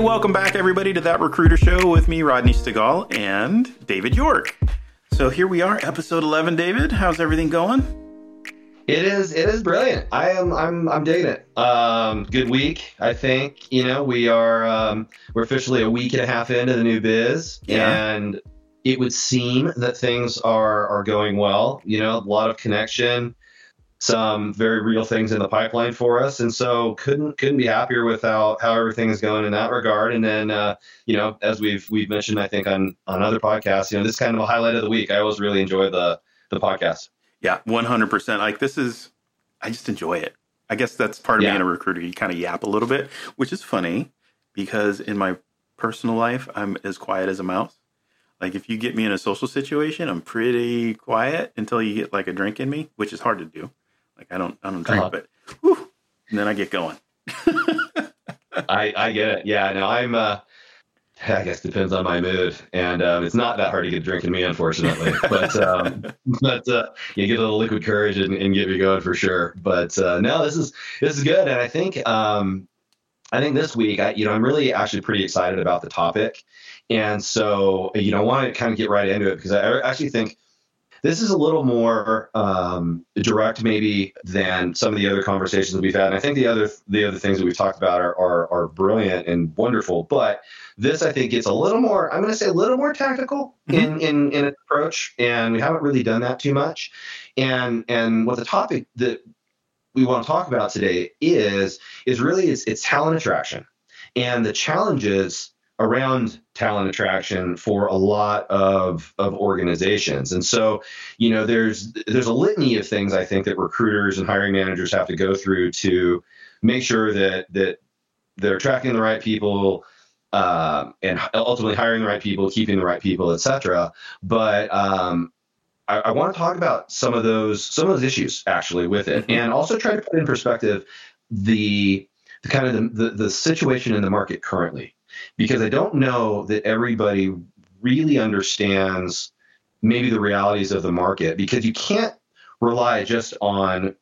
welcome back, everybody, to that recruiter show with me, Rodney Stigall, and David York. So here we are, episode eleven. David, how's everything going? It is it is brilliant. I am I'm I'm digging it. Um, good week, I think. You know, we are um, we're officially a week and a half into the new biz, Yeah. and it would seem that things are are going well. You know, a lot of connection, some very real things in the pipeline for us, and so couldn't couldn't be happier with how how everything is going in that regard. And then uh, you know, as we've we've mentioned, I think on on other podcasts, you know, this is kind of a highlight of the week. I always really enjoy the the podcast. Yeah, one hundred percent. Like this is, I just enjoy it. I guess that's part of Yeah. being a recruiter. You kind of yap a little bit, which is funny because in my personal life, I'm as quiet as a mouse. Like if you get me in a social situation, I'm pretty quiet until you get like a drink in me, which is hard to do. Like I don't, I don't drink, Uh-huh. but whew, and then I get going. I, I get it. Yeah, no, I'm. Uh, I guess depends on my mood, and um, it's not that hard to get drinking me, unfortunately. But um, but uh, you get a little liquid courage and, and get me going for sure. But uh, no, this is this is good, and I think um, I think this week, I you know, I'm really actually pretty excited about the topic, and so you know, I want to kind of get right into it because I actually think this is a little more um, direct maybe than some of the other conversations that we've had. And I think the other the other things that we've talked about are are, are brilliant and wonderful. But this I think gets a little more I'm going to say a little more tactical in, in in approach, and we haven't really done that too much. And and what the topic that we want to talk about today is is really it's, it's talent attraction and the challenges around talent attraction for a lot of of organizations. And so you know there's there's a litany of things i think that recruiters and hiring managers have to go through to make sure that that they're attracting the right people um, and ultimately hiring the right people keeping the right people etc but um, I, I want to talk about some of those some of those issues actually with it Mhm. and also try to put in perspective the the kind of the, the, the situation in the market currently because i don't know that everybody really understands maybe the realities of the market because you can't rely just on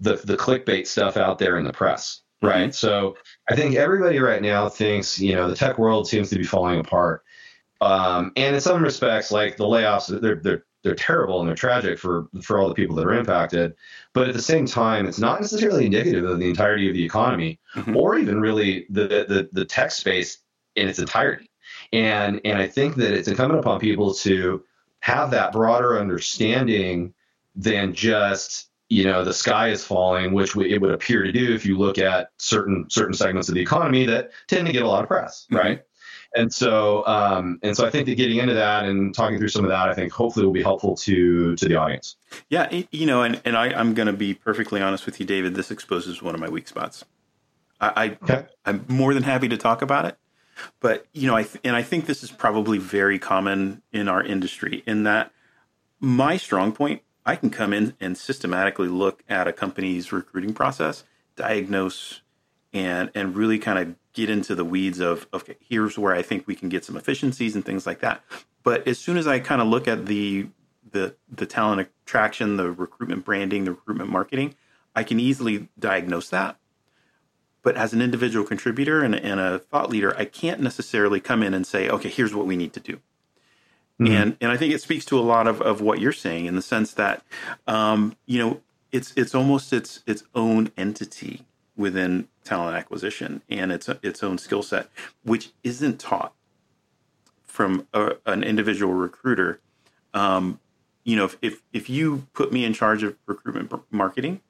the the clickbait stuff out there in the press, right? So I think everybody right now thinks you know the tech world seems to be falling apart, um, and in some respects, like the layoffs, they're they're they're terrible and they're tragic for for all the people that are impacted. But at the same time, it's not necessarily indicative of the entirety of the economy Mhm. or even really the, the the tech space in its entirety. And and I think that it's incumbent upon people to have that broader understanding than just you know the sky is falling, which we, it would appear to do if you look at certain certain segments of the economy that tend to get a lot of press, Mhm. right? And so um, and so I think that getting into that and talking through some of that, I think hopefully will be helpful to to the audience. Yeah, it- you know, and, and I, I'm going to be perfectly honest with you, David. This exposes one of my weak spots. I, I Okay. I'm more than happy to talk about it, but you know, I th- and I think this is probably very common in our industry. In that, my strong point, I can come in and systematically look at a company's recruiting process, diagnose, and and really kind of get into the weeds of okay, here's where I think we can get some efficiencies and things like that. But as soon as I kind of look at the the the talent attraction, the recruitment branding, the recruitment marketing, I can easily diagnose that. But as an individual contributor and, and a thought leader, I can't necessarily come in and say, okay, here's what we need to do. Mhm. And and I think it speaks to a lot of, of what you're saying in the sense that um, you know it's it's almost its its own entity within talent acquisition and its its own skill set, which isn't taught from a, an individual recruiter. Um, you know, if, if if you put me in charge of recruitment marketing,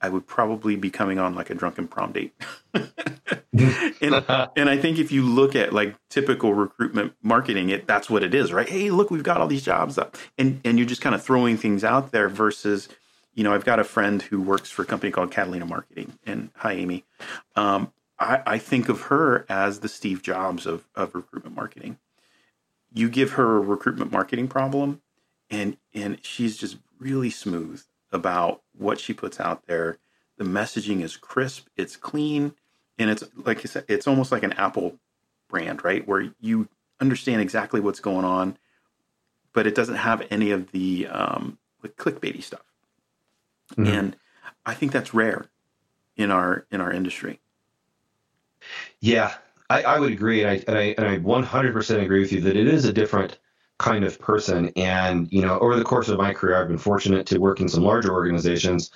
I would probably be coming on like a drunken prom date. and and I think if you look at like typical recruitment marketing, it that's what it is, right? Hey, look, we've got all these jobs up, and and you're just kind of throwing things out there versus, you know, I've got a friend who works for a company called Catalina Marketing, and hi, Amy. Um, I, I think of her as the Steve Jobs of of recruitment marketing. You give her a recruitment marketing problem, and and she's just really smooth about what she puts out there. The messaging is crisp, it's clean, and it's like I said, it's almost like an Apple brand, right? Where you understand exactly what's going on, but it doesn't have any of the um, like clickbaity stuff. Mhm. And I think that's rare in our in our industry. Yeah, I, I would agree, and I, and I and I 100% agree with you that it is a different kind of person. And you know, over the course of my career, I've been fortunate to work in some larger organizations,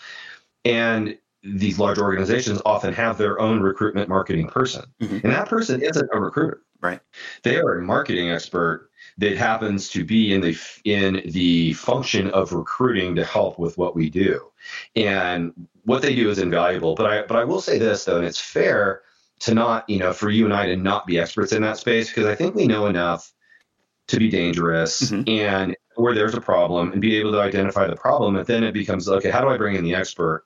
and these large organizations often have their own recruitment marketing person, mm-hmm. and that person isn't a recruiter. Right. They are a marketing expert that happens to be in the in the function of recruiting to help with what we do. And what they do is invaluable. But I but I will say this though, and it's fair to not, you know, for you and I to not be experts in that space because I think we know enough to be dangerous mm-hmm. and where there's a problem and be able to identify the problem. And then it becomes okay, how do I bring in the expert,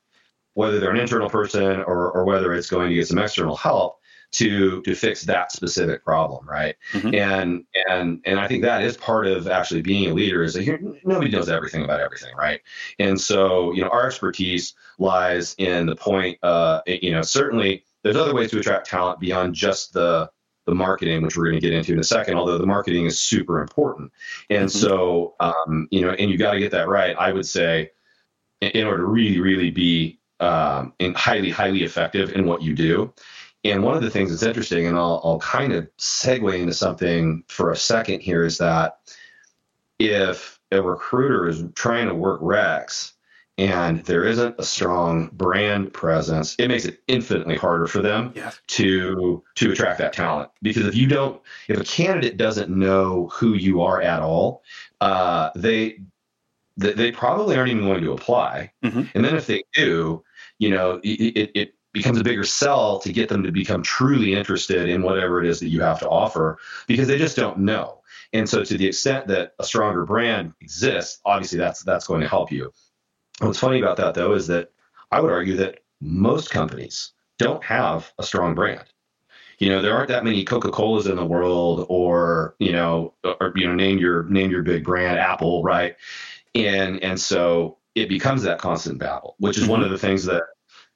whether they're an internal person or, or whether it's going to get some external help to to fix that specific problem, right? Mm-hmm. And and and I think that is part of actually being a leader is that nobody knows everything about everything, right? And so you know our expertise lies in the point, uh, you know, certainly there's other ways to attract talent beyond just the the marketing, which we're going to get into in a second. Although the marketing is super important, and mm-hmm. so um, you know, and you got to get that right. I would say, in, in order to really, really be um, in highly, highly effective in what you do, and one of the things that's interesting, and I'll, I'll kind of segue into something for a second here, is that if a recruiter is trying to work Recs and there isn't a strong brand presence, it makes it infinitely harder for them yeah. to to attract that talent. Because if you don't, if a candidate doesn't know who you are at all, uh, they they probably aren't even going to apply. Mm-hmm. And then if they do, you know, it, it becomes a bigger sell to get them to become truly interested in whatever it is that you have to offer because they just don't know. And so to the extent that a stronger brand exists, obviously that's that's going to help you. What's funny about that though is that I would argue that most companies don't have a strong brand. You know, there aren't that many Coca-Colas in the world or, you know, or you know, name your name your big brand, Apple, right? And and so it becomes that constant battle, which is one of the things that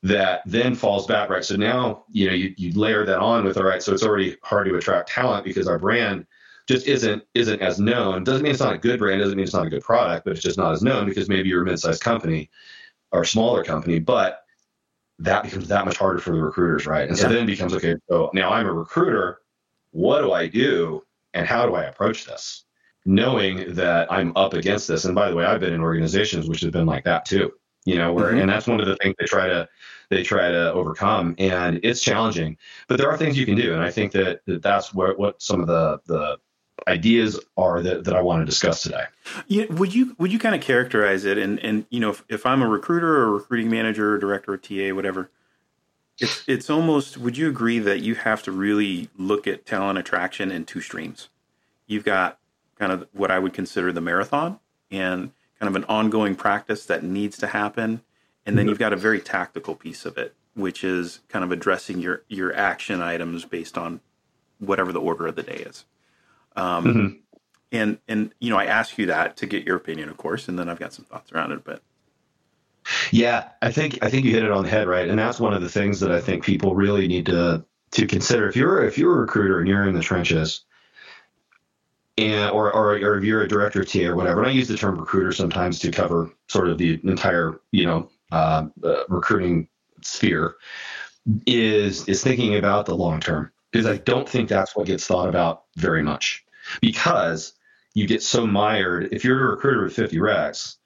that then falls back, right? So now, you know, you, you layer that on with, all right, so it's already hard to attract talent because our brand just isn't isn't as known. Doesn't mean it's not a good brand, doesn't mean it's not a good product, but it's just not as known because maybe you're a mid-sized company or a smaller company, but that becomes that much harder for the recruiters, right? And so then it becomes okay, so now I'm a recruiter, what do I do and how do I approach this? Knowing that I'm up against this. And by the way, I've been in organizations which have been like that too you know where mm-hmm. and that's one of the things they try to they try to overcome and it's challenging but there are things you can do and i think that, that that's what what some of the the ideas are that, that i want to discuss today yeah would you would you kind of characterize it and and you know if, if i'm a recruiter or a recruiting manager or director or ta whatever it's it's almost would you agree that you have to really look at talent attraction in two streams you've got kind of what i would consider the marathon and kind of an ongoing practice that needs to happen. And then mm-hmm. you've got a very tactical piece of it, which is kind of addressing your your action items based on whatever the order of the day is. Um, mm-hmm. And and you know, I ask you that to get your opinion, of course, and then I've got some thoughts around it. But yeah, I think I think you hit it on the head, right? And that's one of the things that I think people really need to to consider. If you're if you're a recruiter and you're in the trenches, and or, or or if you're a director T or whatever, and I use the term recruiter sometimes to cover sort of the entire you know uh, uh, recruiting sphere, is is thinking about the long term because I don't think that's what gets thought about very much because you get so mired. If you're a recruiter with 50 recs,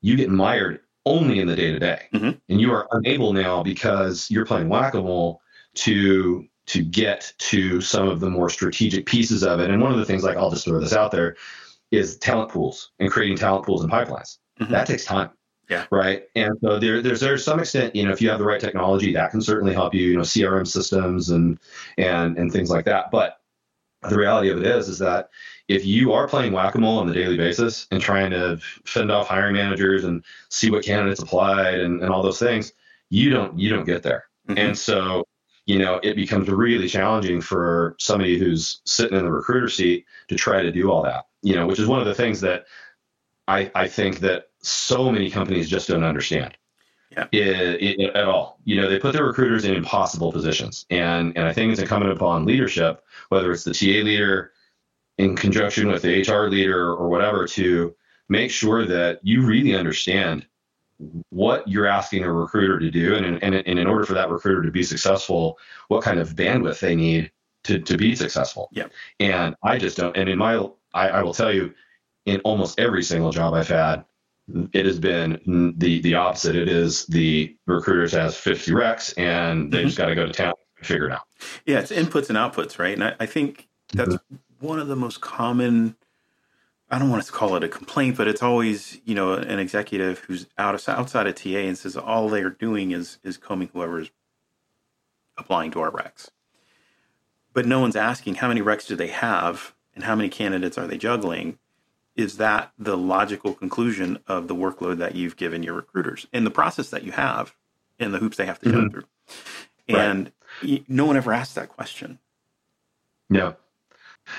you get mired only in the day to day, and you are unable now because you're playing whack a mole to to get to some of the more strategic pieces of it. And one of the things, like I'll just throw this out there, is talent pools and creating talent pools and pipelines. Mm-hmm. That takes time. Yeah. Right. And so there, there's there's some extent, you know, if you have the right technology, that can certainly help you, you know, CRM systems and and and things like that. But the reality of it is, is that if you are playing whack-a-mole on the daily basis and trying to fend off hiring managers and see what candidates applied and, and all those things, you don't you don't get there. Mm-hmm. And so you know, it becomes really challenging for somebody who's sitting in the recruiter seat to try to do all that, you know, which is one of the things that I, I think that so many companies just don't understand. Yeah. It, it, at all. You know, they put their recruiters in impossible positions. And, and I think it's incumbent upon leadership, whether it's the TA leader in conjunction with the HR leader or whatever, to make sure that you really understand what you're asking a recruiter to do, and, and, and in order for that recruiter to be successful, what kind of bandwidth they need to, to be successful. Yeah. And I just don't. And in my, I, I will tell you, in almost every single job I've had, it has been the the opposite. It is the recruiters has 50 recs and they mm-hmm. just got to go to town and figure it out. Yeah, it's inputs and outputs, right? And I, I think that's mm-hmm. one of the most common. I don't want to call it a complaint, but it's always you know an executive who's out of, outside of TA and says all they're doing is is combing whoever's applying to our recs. But no one's asking how many recs do they have and how many candidates are they juggling is that the logical conclusion of the workload that you've given your recruiters and the process that you have and the hoops they have to mm-hmm. jump through? And right. no one ever asks that question. No,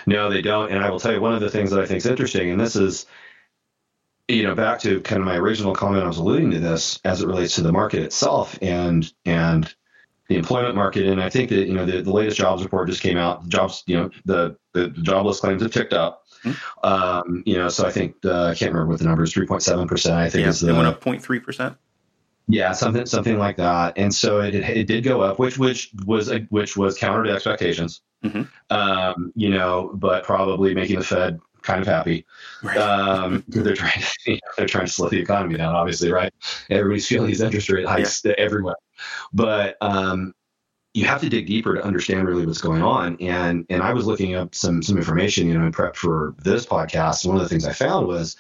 no, they don't. And I will tell you one of the things that I think is interesting, and this is, you know, back to kind of my original comment, I was alluding to this as it relates to the market itself and and the employment market. And I think that you know the, the latest jobs report just came out. Jobs, you know, the the jobless claims have ticked up. Mm-hmm. Um, you know, so I think uh, I can't remember what the number is, three point seven percent. I think yeah, is the, it went up 0.3 percent. Yeah, something something like that. And so it, it did go up, which which was a, which was counter to expectations. Mm-hmm. Um, you know, but probably making the Fed kind of happy. Right. Um, they're trying to you know, they're trying to slow the economy down, obviously, right? Everybody's feeling these interest rate hikes yeah. everywhere, but um, you have to dig deeper to understand really what's going on. And and I was looking up some some information, you know, in prep for this podcast. One of the things I found was,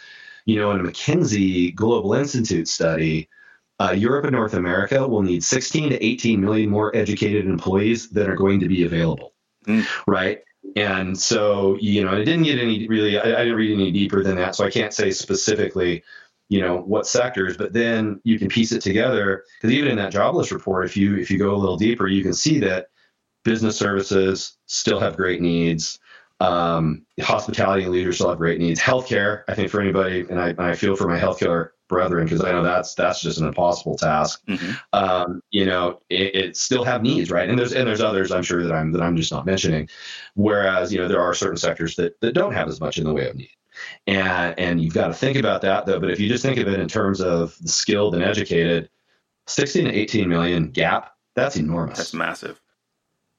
you know, in a McKinsey Global Institute study. Uh, Europe and North America will need 16 to 18 million more educated employees that are going to be available, mm. right? And so, you know, I didn't get any really, I, I, didn't read any deeper than that. So I can't say specifically, you know, what sectors, but then you can piece it together. Because even in that jobless report, if you if you go a little deeper, you can see that business services still have great needs. Um, hospitality and leisure still have great needs. Healthcare, I think for anybody, and I, and I feel for my healthcare brethren because I know that's that's just an impossible task. Mm-hmm. Um, you know, it, it, still have needs, right? And there's and there's others I'm sure that I'm that I'm just not mentioning. Whereas you know there are certain sectors that that don't have as much in the way of need. And and you've got to think about that though. But if you just think of it in terms of the skilled and educated, 16 to 18 million gap, that's enormous. That's massive.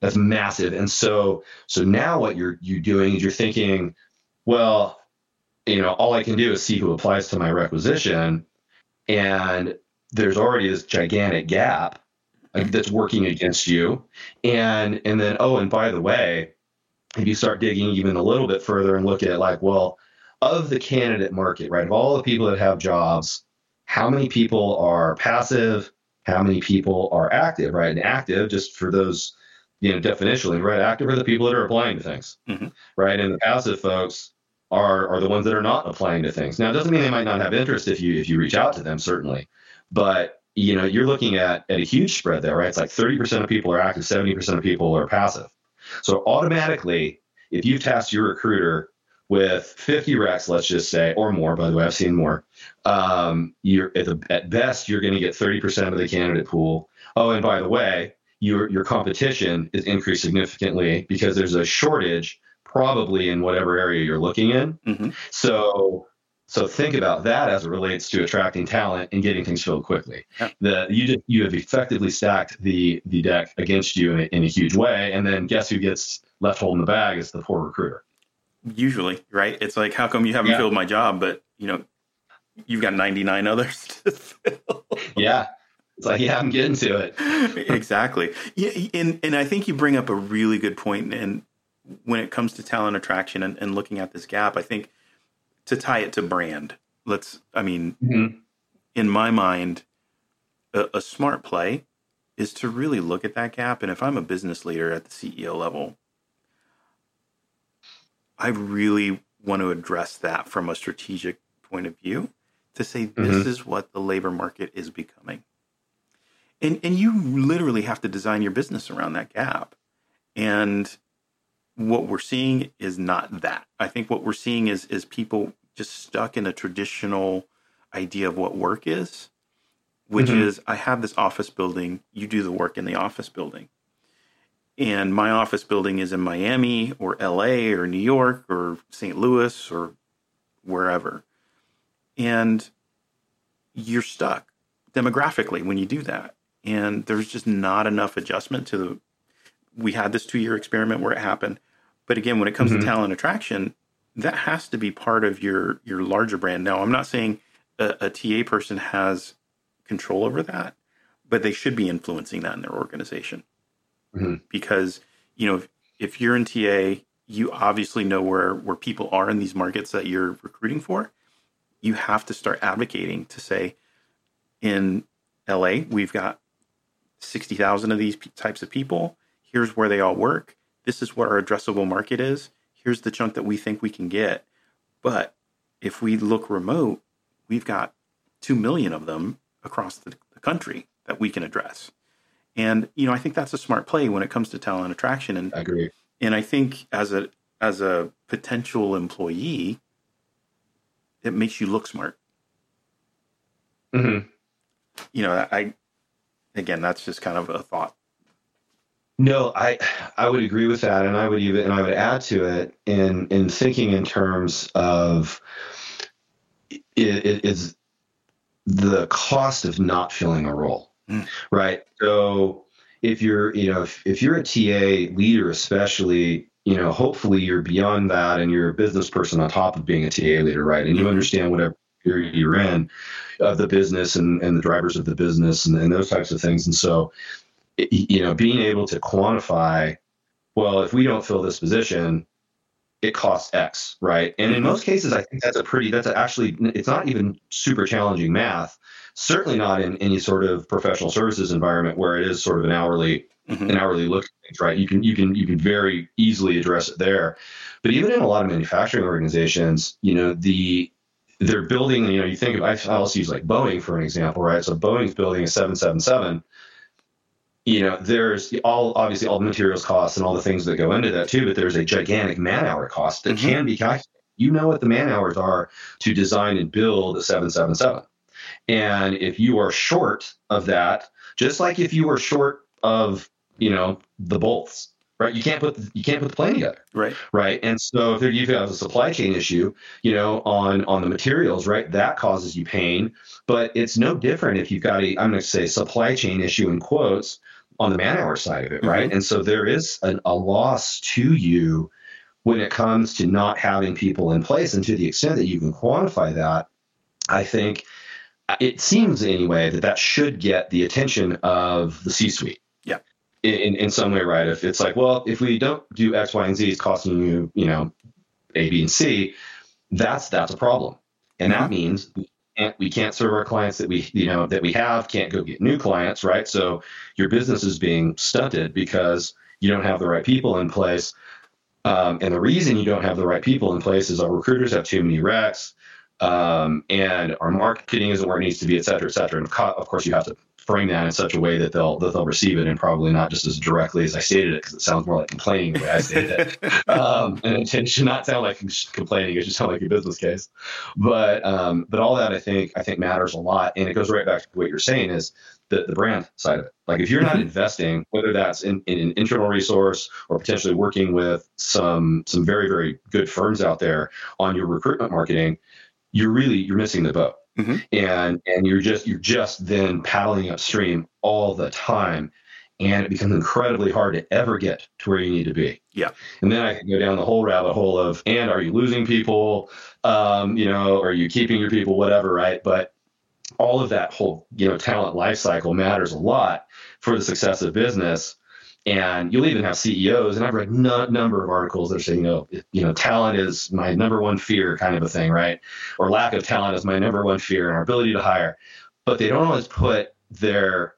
That's massive. And so so now what you're you're doing is you're thinking, well, you know, all I can do is see who applies to my requisition, and there's already this gigantic gap that's working against you. And and then oh, and by the way, if you start digging even a little bit further and look at like, well, of the candidate market, right, of all the people that have jobs, how many people are passive? How many people are active, right? And active, just for those, you know, definitionally, right? Active are the people that are applying to things, mm-hmm. right? And the passive folks are are the ones that are not applying to things. Now, it doesn't mean they might not have interest if you if you reach out to them, certainly, but you know, you're looking at at a huge spread there, right? It's like 30% of people are active, 70% of people are passive. So automatically, if you've tasked your recruiter with 50 recs, let's just say, or more, by the way, I've seen more, um, you're at, the, at best, you're going to get 30% of the candidate pool. Oh, and by the way, your, your competition is increased significantly because there's a shortage probably in whatever area you're looking in. Mm-hmm. So so think about that as it relates to attracting talent and getting things filled quickly. Yeah. The you just you have effectively stacked the the deck against you in a, in a huge way, and then guess who gets left holding the bag is the poor recruiter. Usually, right? It's like, how come you haven't yeah. filled my job, but you know, you've got 99 others to fill. Yeah. It's like, yeah, I'm getting to it. exactly. Yeah, and and I think you bring up a really good point, and when it comes to talent attraction and, and looking at this gap, I think to tie it to brand, let's, I mean, mm-hmm. in my mind, a, a smart play is to really look at that gap. And if I'm a business leader at the CEO level, I really want to address that from a strategic point of view to say this mm-hmm. is what the labor market is becoming. And and you literally have to design your business around that gap. And what we're seeing is not that. I think what we're seeing is is people just stuck in a traditional idea of what work is, which mm-hmm. is I have this office building, you do the work in the office building. And my office building is in Miami or LA or New York or St. Louis or wherever. And you're stuck demographically when you do that. And there's just not enough adjustment to the we had this two year experiment where it happened. But again, when it comes Mhm. to talent attraction, that has to be part of your your larger brand. Now, I'm not saying a, a TA person has control over that, but they should be influencing that in their organization Mhm. because you know if, if you're in TA, you obviously know where where people are in these markets that you're recruiting for. You have to start advocating to say, in LA, we've got sixty thousand of these p- types of people. Here's where they all work. This is what our addressable market is. Here's the chunk that we think we can get. But if we look remote, we've got two million of them across the, the country that we can address. And you know, I think that's a smart play when it comes to talent attraction. And I agree. and I think as a as a potential employee, it makes you look smart. hmm You know, I again, that's just kind of a thought. No, I I would agree with that, and I would even and I would add to it in in thinking in terms of it, it is the cost of not filling a role, Mm. right? So if you're you know if, if you're a TA leader, especially you know hopefully you're beyond that and you're a business person on top of being a TA leader, right? And you understand whatever period you're in of the business and, and the drivers of the business and, and those types of things, and so you know, being able to quantify, well, if we don't fill this position, it costs X, right? And in Mhm. most cases, I think that's a pretty, that's actually, it's not even super challenging math. Certainly not in any sort of professional services environment where it is sort of an hourly, Mhm. an hourly look at things, right? You can, you can, you can very easily address it there. But even in a lot of manufacturing organizations, you know, the, they're building, you know, you think of, I also use like Boeing for an example, right? So Boeing's building a 777 you know, there's all obviously all the materials costs and all the things that go into that too, but there's a gigantic man hour cost that Mhm. can be calculated. You know what the man hours are to design and build a 777. And if you are short of that, just like if you were short of, you know, the bolts, right? You can't put the, you can't put the plane together Right. right? And so if there, you have a supply chain issue, you know, on on the materials, right, that causes you pain. But it's no different if you've got a, I'm going to say, supply chain issue in quotes on the man hour side of it, right? Mm-hmm. And so there is an, a loss to you when it comes to not having people in place, and to the extent that you can quantify that, I think it seems anyway that that should get the attention of the C-suite Yeah. in, in some way, right? If it's like, well, if we don't do X, Y, and Z, it's costing you, you know, A, B, and C, that's that's a problem, and that means we can't, we can't serve our clients that we, you know, that we have, can't go get new clients, right? So your business is being stunted because you don't have the right people in place, um, and the reason you don't have the right people in place is our recruiters have too many recs. Um, and our marketing isn't where it needs to be, et cetera, et cetera. And of course, you have to frame that in such a way that they'll that they'll receive it and probably not just as directly as I stated it because it sounds more like complaining the way I stated it. Um, and it should not sound like complaining; it should sound like a business case. But um, but all that I think I think matters a lot, and it goes right back to what you're saying is the the brand side of it. Like if you're not Mhm. investing, whether that's in, in an internal resource or potentially working with some some very very good firms out there on your recruitment marketing, you're really you're missing the boat. Mhm. and and you're just you're just then paddling upstream all the time. And it becomes incredibly hard to ever get to where you need to be. Yeah. and then i can go down the whole rabbit hole of and are you losing people? Um, you know are you keeping your people? Whatever right? But all of that whole you know talent life cycle matters a lot for the success of business and you'll even have CEOs, and I've read no number of articles that are saying, you know, you know, talent is my number one fear, kind of a thing, right? Or lack of talent is my number one fear, and our ability to hire. But they don't always put their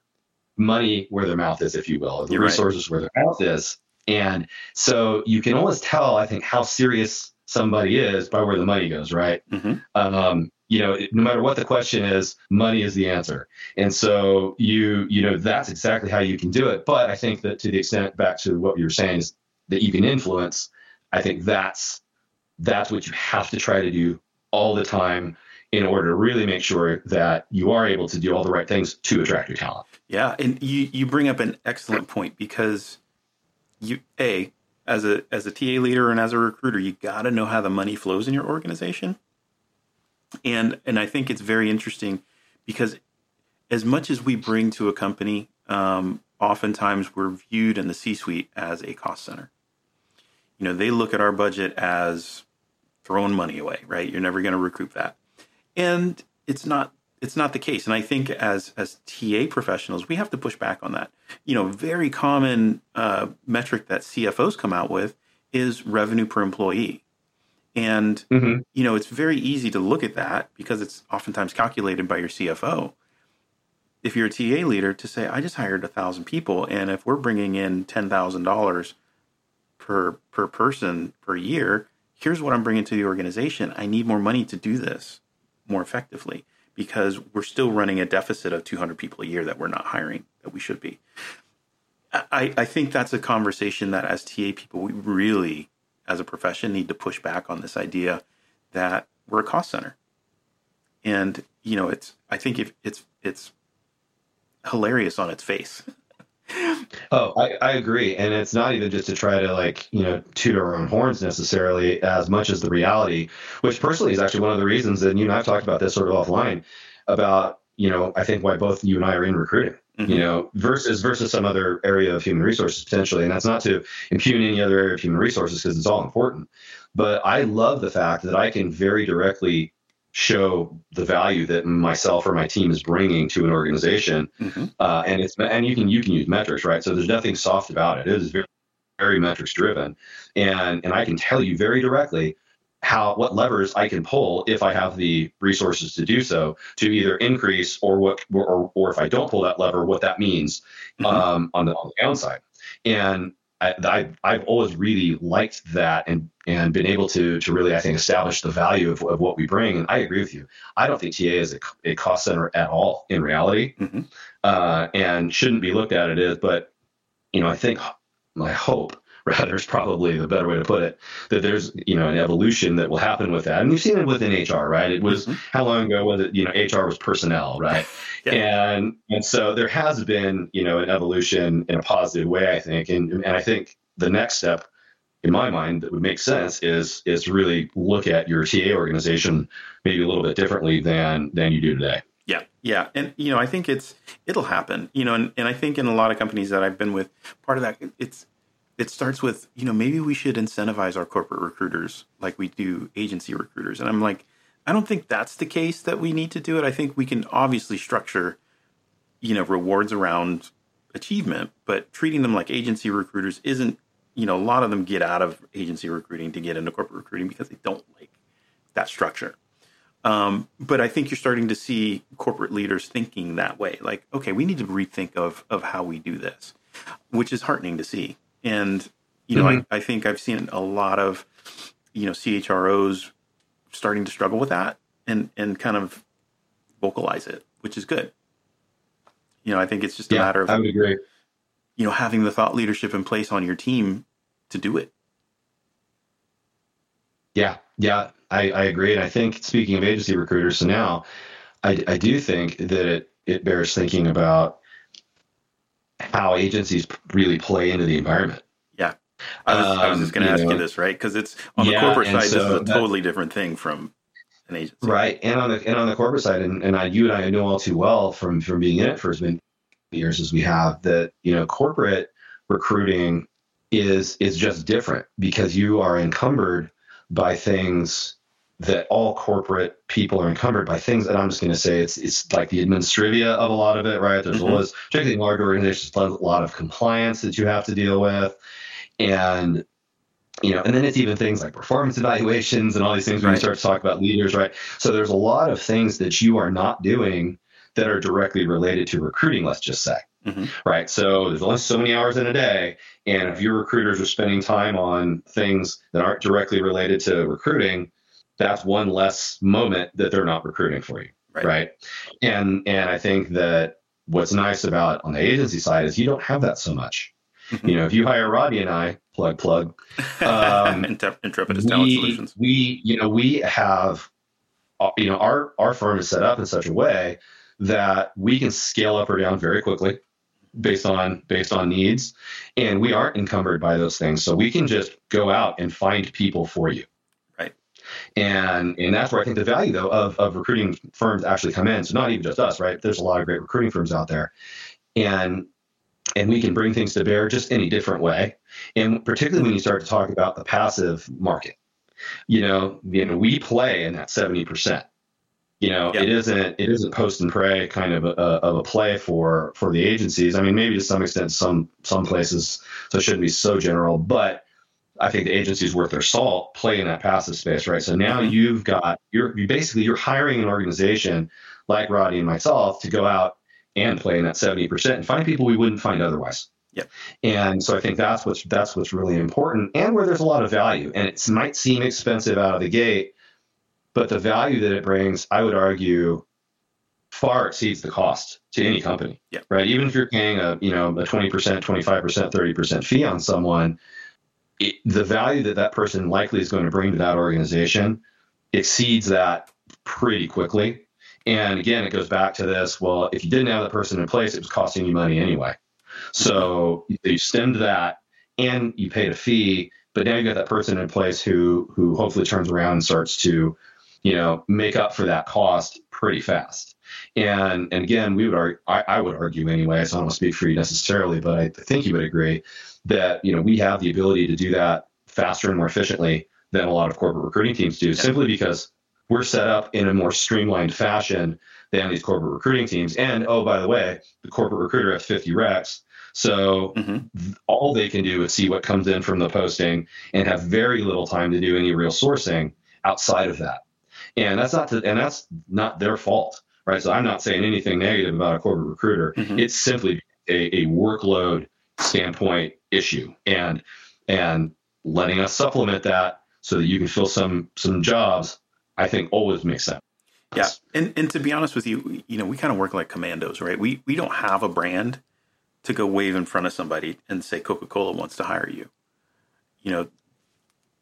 money where their mouth is, if you will, or the You're right. resources where their mouth is. And so you can always tell, I think, how serious somebody is by where the money goes, right? Mhm. Um, you know, no matter what the question is, money is the answer. And so you, you know, that's exactly how you can do it. But I think that to the extent back to what you were saying is that you can influence, I think that's that's what you have to try to do all the time in order to really make sure that you are able to do all the right things to attract your talent. Yeah, and you you bring up an excellent point because you a as a as a TA leader and as a recruiter, you got to know how the money flows in your organization. And and I think it's very interesting because as much as we bring to a company, um, oftentimes we're viewed in the C-suite as a cost center. You know, they look at our budget as throwing money away, right? You're never going to recoup that, and it's not it's not the case. And I think as as TA professionals, we have to push back on that. You know, very common uh, metric that CFOs come out with is revenue per employee. And mm-hmm. you know, it's very easy to look at that because it's oftentimes calculated by your CFO. If you're a TA leader, to say, I just hired a thousand people, and if we're bringing in ten thousand dollars per per person per year, here's what I'm bringing to the organization. I need more money to do this more effectively because we're still running a deficit of 200 people a year that we're not hiring that we should be. I, I think that's a conversation that as TA people, we really, as a profession, need to push back on this idea that we're a cost center. And, you know, it's, I think if it's, it's hilarious on its face. Oh, I, I agree. And it's not even just to try to like, you know, toot our own horns necessarily as much as the reality, which personally is actually one of the reasons that you and I've talked about this sort of offline about, you know, I think why both you and I are in recruiting. Mm-hmm. You know, versus versus some other area of human resources potentially, and that's not to impugn any other area of human resources because it's all important. But I love the fact that I can very directly show the value that myself or my team is bringing to an organization. Mm-hmm. Uh, and it's and you can you can use metrics, right? So there's nothing soft about it. It is very very metrics driven, and and I can tell you very directly how what levers I can pull if I have the resources to do so to either increase or what or, or if I don't pull that lever, what that means mm-hmm. um, on the on the downside. And I, I, have always really liked that and and been able to to really I think establish the value of, of what we bring. And I agree with you. I don't think TA is a, a cost center at all in reality, mm-hmm. uh, and shouldn't be looked at it as. But you know, I think my hope rather is probably the better way to put it that there's you know an evolution that will happen with that and you've seen it within hr right it was mm-hmm. how long ago was it you know hr was personnel right yeah. and and so there has been you know an evolution in a positive way i think and and i think the next step in my mind that would make sense is is really look at your TA organization maybe a little bit differently than than you do today. Yeah, yeah, and you know I think it's it'll happen. You know, and, and I think in a lot of companies that I've been with, part of that it's it starts with you know maybe we should incentivize our corporate recruiters like we do agency recruiters and i'm like i don't think that's the case that we need to do it i think we can obviously structure you know rewards around achievement but treating them like agency recruiters isn't you know a lot of them get out of agency recruiting to get into corporate recruiting because they don't like that structure um, but I think you're starting to see corporate leaders thinking that way. Like, okay, we need to rethink of of how we do this, which is heartening to see. And you know, mm-hmm. I, I think I've seen a lot of you know CHROs starting to struggle with that and and kind of vocalize it, which is good. You know, I think it's just a yeah, matter of I would agree. You know, having the thought leadership in place on your team to do it. Yeah, yeah, I, I agree. And I think speaking of agency recruiters, so now I, I do think that it, it bears thinking about how agencies really play into the environment. Yeah. I was, um, I was just going to ask know, you this, right? Because it's on the corporate side, so this is a totally different thing from an agency. Right. And on the, and on the corporate side, and, and I, you and I know all too well from, from being in it for as many years as we have that, you know, corporate recruiting is, is just different because you are encumbered by things that all corporate people are encumbered by things that I'm just going to say it's it's like the administrivia of a lot of it, right? There's mm-hmm. a lot, particularly in large organizations, a lot of compliance that you have to deal with, and you know, and then it's even things like performance evaluations and all these things when right. you start to talk about leaders, right? So there's a lot of things that you are not doing that are directly related to recruiting. Let's just say. Mm-hmm. Right. So there's only so many hours in a day. And if your recruiters are spending time on things that aren't directly related to recruiting, that's one less moment that they're not recruiting for you. Right. right. And and I think that what's nice about on the agency side is you don't have that so much. Mm-hmm. You know, if you hire Rodney and I, plug plug, um, Intrepidus Talent Solutions, we you know we have, uh, you know, our our firm is set up in such a way that we can scale up or down very quickly based on based on needs, and we aren't encumbered by those things. So we can just go out and find people for you. And and that's where I think the value though of, of recruiting firms actually come in. So not even just us, right? There's a lot of great recruiting firms out there. And and we can bring things to bear just in a different way. And particularly when you start to talk about the passive market, you know, you know, we play in that 70%. You know, yeah. it isn't it isn't post and pray kind of a, of a play for for the agencies. I mean, maybe to some extent, some some places, so it shouldn't be so general, but I think the agencies worth their salt play in that passive space, right? So now you've got you're you basically you're hiring an organization like Roddy and myself to go out and play in that 70% and find people we wouldn't find otherwise. Yep. And so I think that's what's that's what's really important and where there's a lot of value. And it might seem expensive out of the gate, but the value that it brings, I would argue, far exceeds the cost to any company. Yeah. Right. Even if you're paying a you know a 20%, 25%, 30% fee on someone, it, the value that that person likely is going to bring to that organization exceeds that pretty quickly. And again, it goes back to this. Well, if you didn't have that person in place, it was costing you money anyway. So you stemmed that, and you paid a fee, but now you got that person in place who who hopefully turns around and starts to, you know, make up for that cost pretty fast. And and again, we would argue, I, I would argue anyway. So I don't speak for you necessarily, but I think you would agree that you know we have the ability to do that faster and more efficiently than a lot of corporate recruiting teams do, simply because we're set up in a more streamlined fashion than these corporate recruiting teams. And oh, by the way, the corporate recruiter has 50 recs. So mm-hmm. all they can do is see what comes in from the posting and have very little time to do any real sourcing outside of that. And that's not to, and that's not their fault, right? So I'm not saying anything negative about a corporate recruiter. Mm-hmm. It's simply a, a workload standpoint issue, and and letting us supplement that so that you can fill some some jobs I think always makes sense. Yeah, and and to be honest with you, you know, we kind of work like commandos, right? We we don't have a brand to go wave in front of somebody and say Coca Cola wants to hire you. You know,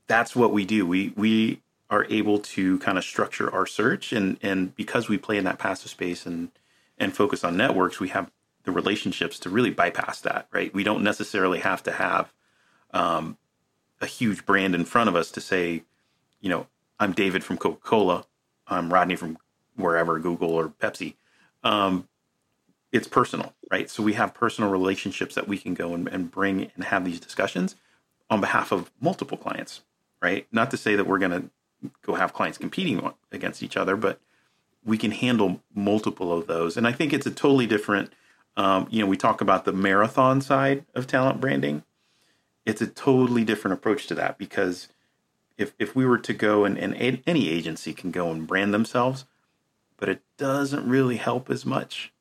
that's what we do. We we are able to kind of structure our search, and and because we play in that passive space and and focus on networks, we have the relationships to really bypass that, right? We don't necessarily have to have um, a huge brand in front of us to say, you know, I'm David from Coca Cola. I'm Rodney from wherever, Google or Pepsi. Um, it's personal, right? So we have personal relationships that we can go and, and bring and have these discussions on behalf of multiple clients, right? Not to say that we're going to go have clients competing against each other, but we can handle multiple of those. And I think it's a totally different, um, you know, we talk about the marathon side of talent branding. It's a totally different approach to that because if if we were to go and, and any agency can go and brand themselves, but it doesn't really help as much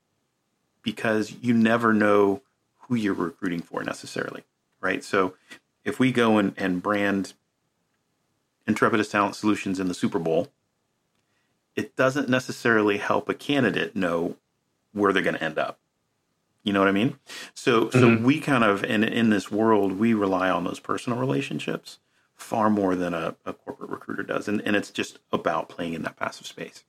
because you never know who you're recruiting for necessarily, right? So if we go and, and brand Intrepidus Talent Solutions in the Super Bowl, it doesn't necessarily help a candidate know where they're going to end up. You know what I mean? So mm-hmm. so we kind of in in this world we rely on those personal relationships far more than a, a corporate recruiter does. And, and it's just about playing in that passive space.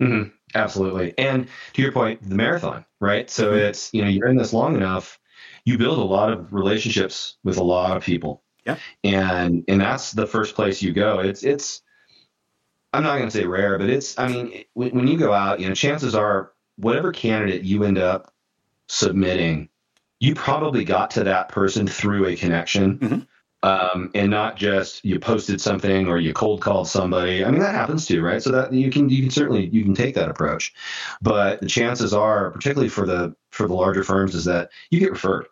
Mm-hmm. Absolutely. And to your point, the marathon, right? So mm-hmm. it's, you know, you're in this long enough, you build a lot of relationships with a lot of people. Yeah. And, and that's the first place you go. It's, it's, I'm not going to say rare, but it's, I mean, when, when you go out, you know, chances are whatever candidate you end up submitting, you probably got to that person through a connection. Mm-hmm um, and not just you posted something or you cold called somebody. I mean that happens too, right? So that you can you can certainly you can take that approach, but the chances are, particularly for the for the larger firms, is that you get referred.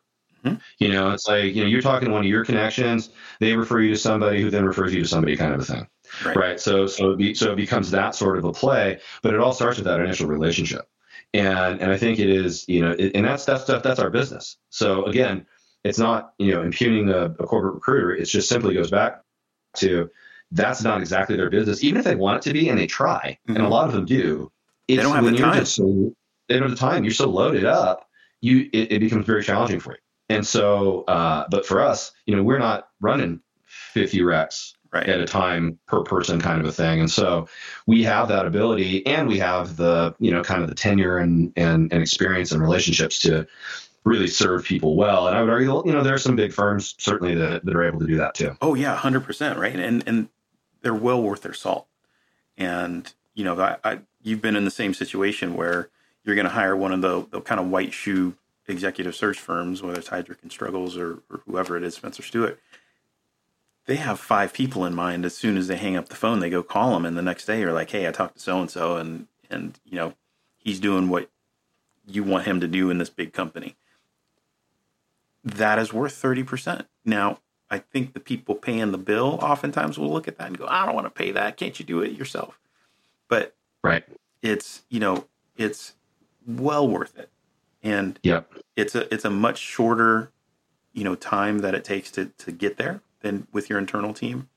Mm-hmm. You know, it's like you know you're talking to one of your connections, they refer you to somebody who then refers you to somebody, kind of a thing, right? right? So so it be, so it becomes that sort of a play, but it all starts with that initial relationship and and I think it is you know it, and that's that's stuff that's our business. So again, it's not you know impugning a, a corporate recruiter. It just simply goes back to that's not exactly their business, even if they want it to be and they try, mm-hmm. and a mm-hmm. lot of them do. They don't have the time. So, they don't have the time. You're so loaded up, you it, it becomes very challenging for you. And so, uh, but for us, you know, we're not running 50 recs right. at a time per person kind of a thing. And so we have that ability and we have the, you know, kind of the tenure and, and, and experience and relationships to, really serve people well. And I would argue, you know, there are some big firms certainly that, that are able to do that too. Oh yeah, hundred percent, right? And and they're well worth their salt. And you know, I, I you've been in the same situation where you're going to hire one of the, the kind of white shoe executive search firms, whether it's Heidrick and Struggles or, or whoever it is, Spencer Stuart, they have five people in mind. As soon as they hang up the phone, they go call them, and the next day you're like, "Hey, I talked to so and so, and and you know, he's doing what you want him to do in this big company." That is worth thirty percent. Now, I think the people paying the bill oftentimes will look at that and go, "I don't want to pay that. Can't you do it yourself?" But right, it's you know, it's well worth it, and yep. it's a it's a much shorter, you know, time that it takes to to get there than with your internal team.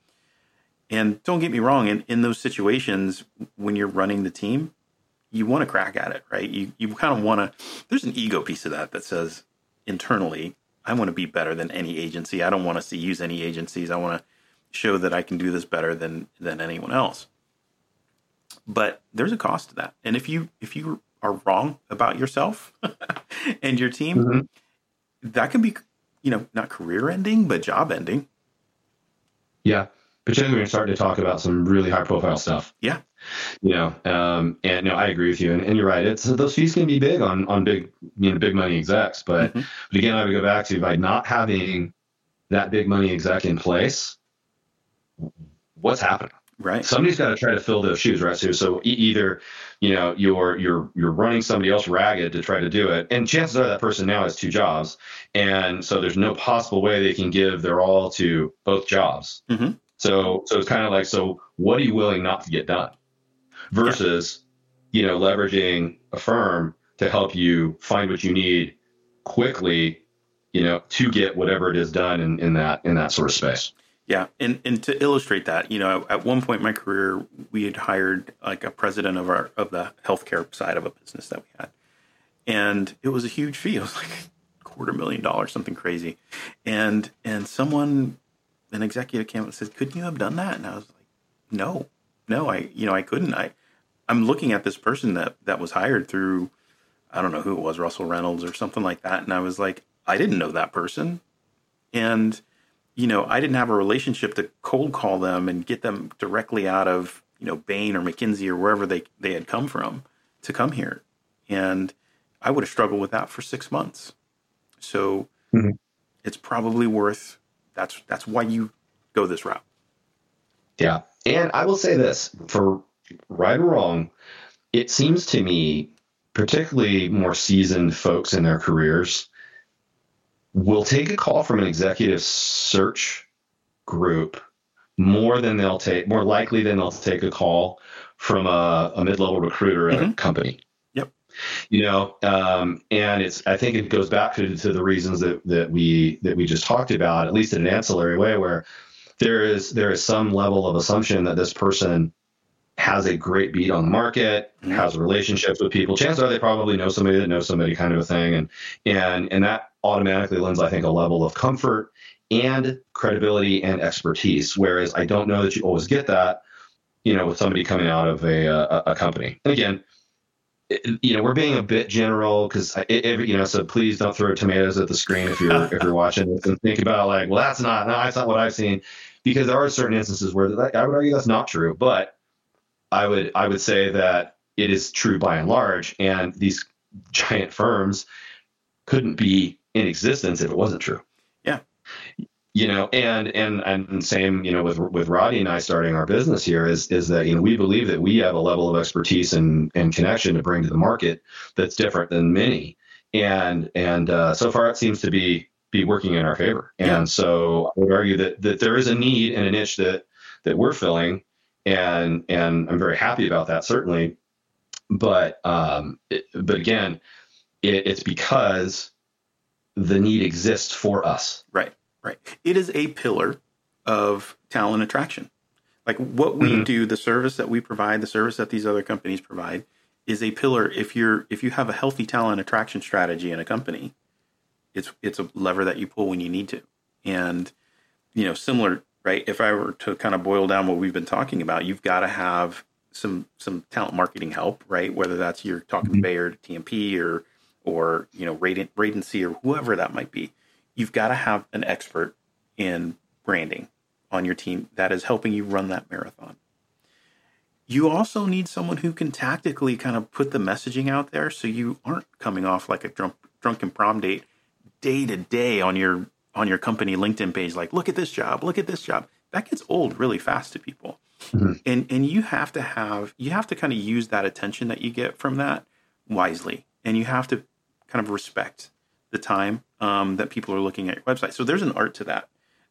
And don't get me wrong, in, in those situations when you're running the team, you want to crack at it, right? You you kind of want to. There's an ego piece of that that says internally, I want to be better than any agency. I don't want to use any agencies. I want to show that I can do this better than than anyone else. But there's a cost to that, and if you if you are wrong about yourself and your team, mm-hmm. that can be you know not career ending, but job ending. Yeah. Particularly when you're starting to talk about some really high profile stuff. Yeah. You know, um, and no, I agree with you. And, and, you're right. It's those fees can be big on, on big, you know, big money execs. But, mm-hmm. but again, I would go back to by not having that big money exec in place, what's happening? Right. Somebody's got to try to fill those shoes, right? So, so either, you know, you're you're you're running somebody else ragged to try to do it, and chances are that person now has two jobs, and so there's no possible way they can give their all to both jobs. Mm-hmm. So, so it's kind of like, so what are you willing not to get done, versus, yeah. you know, leveraging a firm to help you find what you need quickly, you know, to get whatever it is done in, in that in that sort of space. Yeah, and and to illustrate that, you know, at one point in my career, we had hired like a president of our of the healthcare side of a business that we had, and it was a huge fee. It was like a quarter million dollars, something crazy, and and someone, an executive came up and said, "Couldn't you have done that?" And I was like, "No, no, I you know I couldn't. I I'm looking at this person that that was hired through, I don't know who it was, Russell Reynolds or something like that, and I was like, I didn't know that person, and." You know, I didn't have a relationship to cold call them and get them directly out of, you know, Bain or McKinsey or wherever they, they had come from to come here. And I would have struggled with that for six months. So mm-hmm. it's probably worth that's that's why you go this route. Yeah. And I will say this for right or wrong, it seems to me, particularly more seasoned folks in their careers, will take a call from an executive search group more than they'll take, more likely than they'll take a call from a, a mid-level recruiter at mm-hmm. a company. Yep. You know, um, and it's I think it goes back to, to the reasons that that we that we just talked about, at least in an ancillary way, where there is there is some level of assumption that this person has a great beat on the market, mm-hmm. has relationships with people. Chances are they probably know somebody that knows somebody, kind of a thing, and and and that automatically lends, I think, a level of comfort and credibility and expertise. Whereas I don't know that you always get that, you know, with somebody coming out of a, a, a company. And again, it, you know, we're being a bit general because, you know, so please don't throw tomatoes at the screen if you're if you're watching this and think about like, well, that's not, no, that's not what I've seen, because there are certain instances where I would argue that's not true, but I would I would say that it is true by and large, and these giant firms couldn't be in existence if it wasn't true. Yeah. You know, and and and same, you know, with with Roddy and I starting our business here is is that you know we believe that we have a level of expertise and and connection to bring to the market that's different than many, and and uh, so far it seems to be be working in our favor. And yeah. so I would argue that that there is a need and a niche that that we're filling, and and I'm very happy about that certainly. But um, it, but again, it, it's because the need exists for us. Right, right. It is a pillar of talent attraction. Like what we mm-hmm. do, the service that we provide, the service that these other companies provide, is a pillar. If you're if you have a healthy talent attraction strategy in a company, it's it's a lever that you pull when you need to. And you know, similar, right? If I were to kind of boil down what we've been talking about, you've got to have some some talent marketing help, right? Whether that's you're talking mm-hmm. to Bayard, TMP, or or you know Radiant Radancy or whoever that might be, you've got to have an expert in branding on your team that is helping you run that marathon. You also need someone who can tactically kind of put the messaging out there so you aren't coming off like a drunk, drunken prom date day to day on your on your company LinkedIn page, like look at this job, look at this job. That gets old really fast to people. Mm-hmm. And and you have to have you have to kind of use that attention that you get from that wisely. And you have to kind of respect the time um, that people are looking at your website. So there's an art to that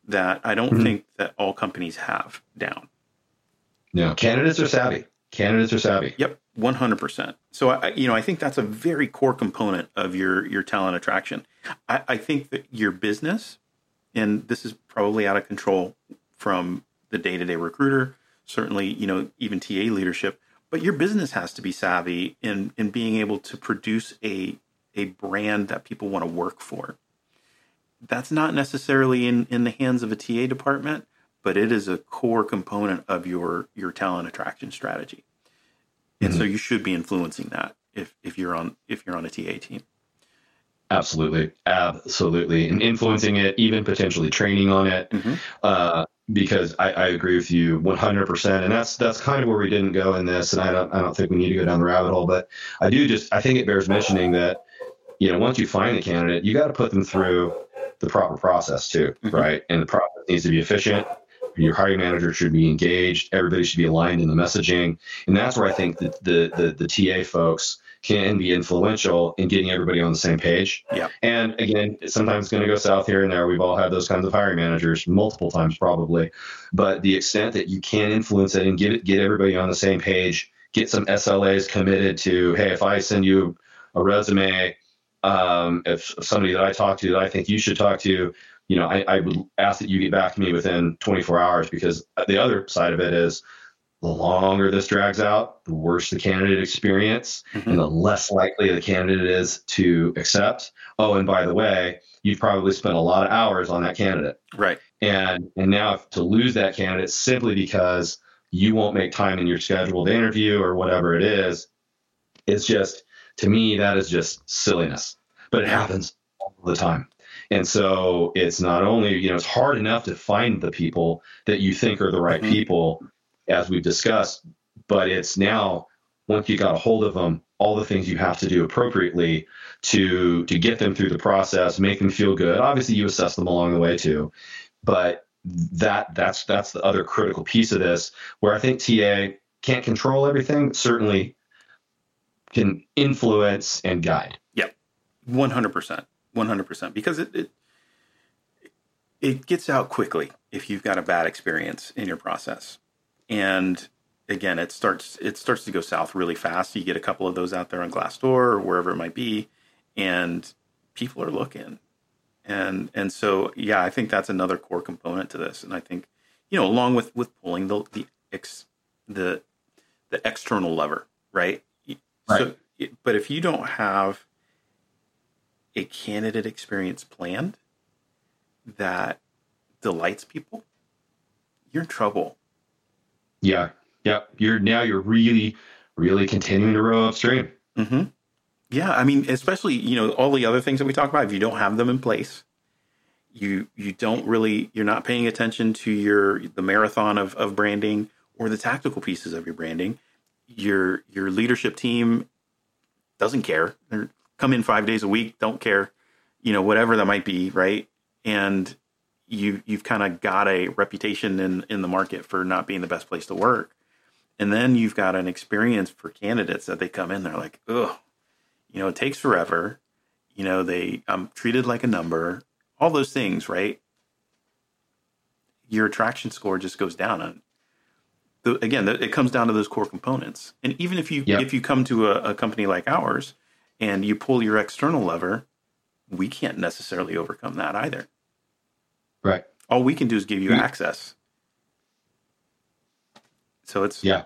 that I don't mm-hmm. think that all companies have down. No, candidates are savvy. Candidates are savvy. Yep, one hundred percent. So I, you know, I think that's a very core component of your your talent attraction. I, I think that your business, and this is probably out of control from the day to day recruiter. Certainly, you know, even TA leadership. But your business has to be savvy in in being able to produce a a brand that people want to work for. That's not necessarily in, in the hands of a TA department, but it is a core component of your your talent attraction strategy. And mm-hmm. so you should be influencing that if if you're on if you're on a TA team. Absolutely, absolutely, and influencing it, even potentially training on it, mm-hmm. uh, because I, I, agree with you 100%, and that's that's kind of where we didn't go in this, and I don't I don't think we need to go down the rabbit hole, but I do just I think it bears mentioning that you know, once you find the candidate, you got to put them through the proper process too, mm-hmm. right? And the process needs to be efficient. Your hiring manager should be engaged. Everybody should be aligned in the messaging, and that's where I think that the the, the TA folks can be influential in getting everybody on the same page. Yeah. And again, sometimes it's going to go south here and there. We've all had those kinds of hiring managers multiple times probably, but the extent that you can influence it and get it, get everybody on the same page, get some SLAs committed to, hey, if I send you a resume um, if somebody that I talk to that I think you should talk to, you know, I, I, would ask that you get back to me within 24 hours because the other side of it is the longer this drags out, the worse the candidate experience mm-hmm. and the less likely the candidate is to accept. Oh, and by the way, you've probably spent a lot of hours on that candidate. Right. And and now to lose that candidate simply because you won't make time in your scheduled interview or whatever it is, it's just to me, that is just silliness, but it happens all the time. And so it's not only, you know, it's hard enough to find the people that you think are the right mm-hmm. people, as we've discussed, but it's now once you got a hold of them, all the things you have to do appropriately to to get them through the process, make them feel good. Obviously, you assess them along the way too, but that that's that's the other critical piece of this where I think TA can't control everything. Certainly, can influence and guide. Yep, one hundred percent, one hundred percent. Because it, it it gets out quickly if you've got a bad experience in your process, and again, it starts it starts to go south really fast. You get a couple of those out there on Glassdoor or wherever it might be, and people are looking, and and so yeah, I think that's another core component to this. And I think you know, along with with pulling the the ex, the the external lever, right? Right. So, but if you don't have a candidate experience planned that delights people, you're in trouble. Yeah. Yeah. You're now you're really, really continuing to row upstream. Mm-hmm. Yeah. I mean, especially, you know, all the other things that we talk about, if you don't have them in place, you you don't really you're not paying attention to your the marathon of, of branding or the tactical pieces of your branding your your leadership team doesn't care. They come in five days a week, don't care, you know, whatever that might be, right? And you you've kind of got a reputation in in the market for not being the best place to work. And then you've got an experience for candidates that they come in, they're like, oh, you know, it takes forever. You know, they I'm treated like a number, all those things, right? Your attraction score just goes down the, again, the, it comes down to those core components. And even if you yep. if you come to a, a company like ours and you pull your external lever, we can't necessarily overcome that either. Right. All we can do is give you hmm. access. So it's yeah.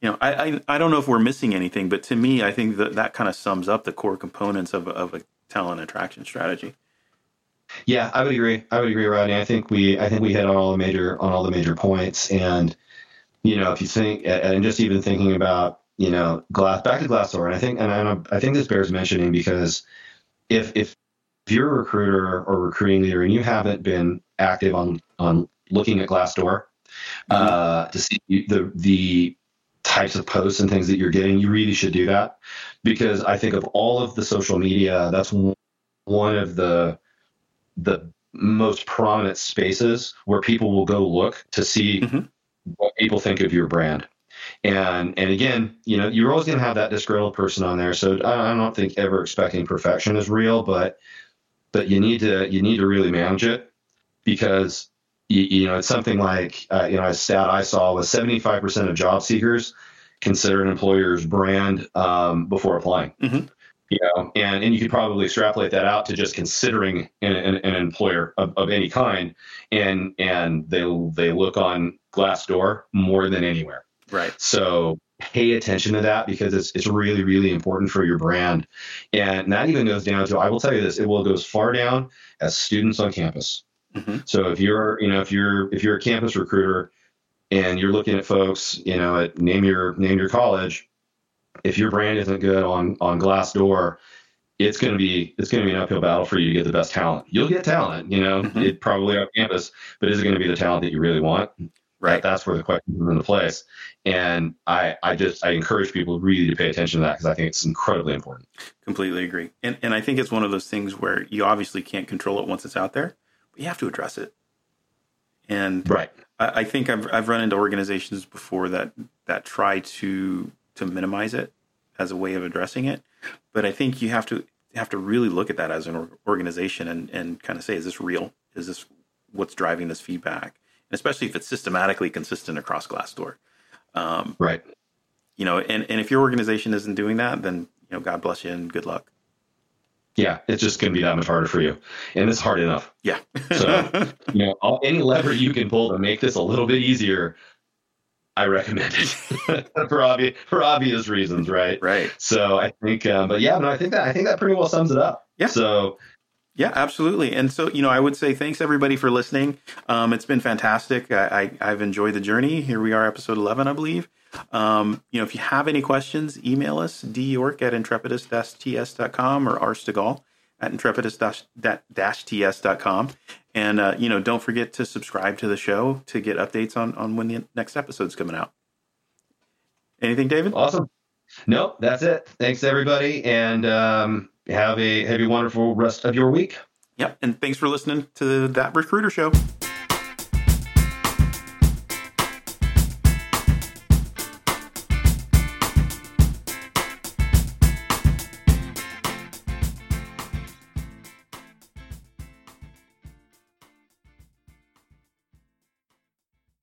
You know, I, I I don't know if we're missing anything, but to me, I think that that kind of sums up the core components of of a talent attraction strategy. Yeah, I would agree. I would agree, Rodney. I think we I think we hit on all the major on all the major points, and you know, if you think, and just even thinking about, you know, glass back to Glassdoor, and I think, and I, I think this bears mentioning because if if if you're a recruiter or recruiting leader and you haven't been active on on looking at Glassdoor mm-hmm. uh, to see the the types of posts and things that you're getting, you really should do that because I think of all of the social media, that's one of the the most prominent spaces where people will go look to see mm-hmm. What people think of your brand. And and again, you know, you're always going to have that disgruntled person on there. So I, don't think ever expecting perfection is real, but but you need to you need to really manage it because you, you know it's something like uh, you know a stat I saw was 75% of job seekers consider an employer's brand um, before applying. Mm-hmm you know, and, and you could probably extrapolate that out to just considering an, an, an employer of, of, any kind, and and they they look on Glassdoor more than anywhere. Right. So pay attention to that because it's it's really really important for your brand, and that even goes down to I will tell you this it will go as far down as students on campus. Mm-hmm. So if you're you know if you're if you're a campus recruiter and you're looking at folks you know at name your name your college if your brand isn't good on on Glassdoor, it's going to be it's going to be an uphill battle for you to get the best talent. You'll get talent, you know, mm-hmm. it probably on campus, but is it going to be the talent that you really want? Right. that's where the question comes into place. And I I just I encourage people really to pay attention to that because I think it's incredibly important. Completely agree. And and I think it's one of those things where you obviously can't control it once it's out there, but you have to address it. And right. I, I think I've I've run into organizations before that that try to to minimize it as a way of addressing it. But I think you have to have to really look at that as an organization and, and kind of say, is this real? Is this what's driving this feedback? Especially if it's systematically consistent across Glassdoor. Um, right. You know, and, and if your organization isn't doing that, then, you know, God bless you and good luck. Yeah, it's just going to be that much harder for you. And it's hard enough. Yeah. so, you know, all, any lever you can pull to make this a little bit easier I recommend it for obvious for obvious reasons, right? Right. So I think, um, but yeah, no, I think that I think that pretty well sums it up. Yeah. So. Yeah, absolutely. And so, you know, I would say thanks everybody for listening. Um, it's been fantastic. I, I, have enjoyed the journey. Here we are, episode 11, I believe. Um, you know, if you have any questions, email us, dyork at intrepidus-ts.com or rstigall at intrepidus-ts.com. And, uh, you know, don't forget to subscribe to the show to get updates on, on when the next episode's coming out. Anything, David? Awesome. Nope, that's it. Thanks, everybody. And um, have a have a wonderful rest of your week. Yep. And thanks for listening to that recruiter show.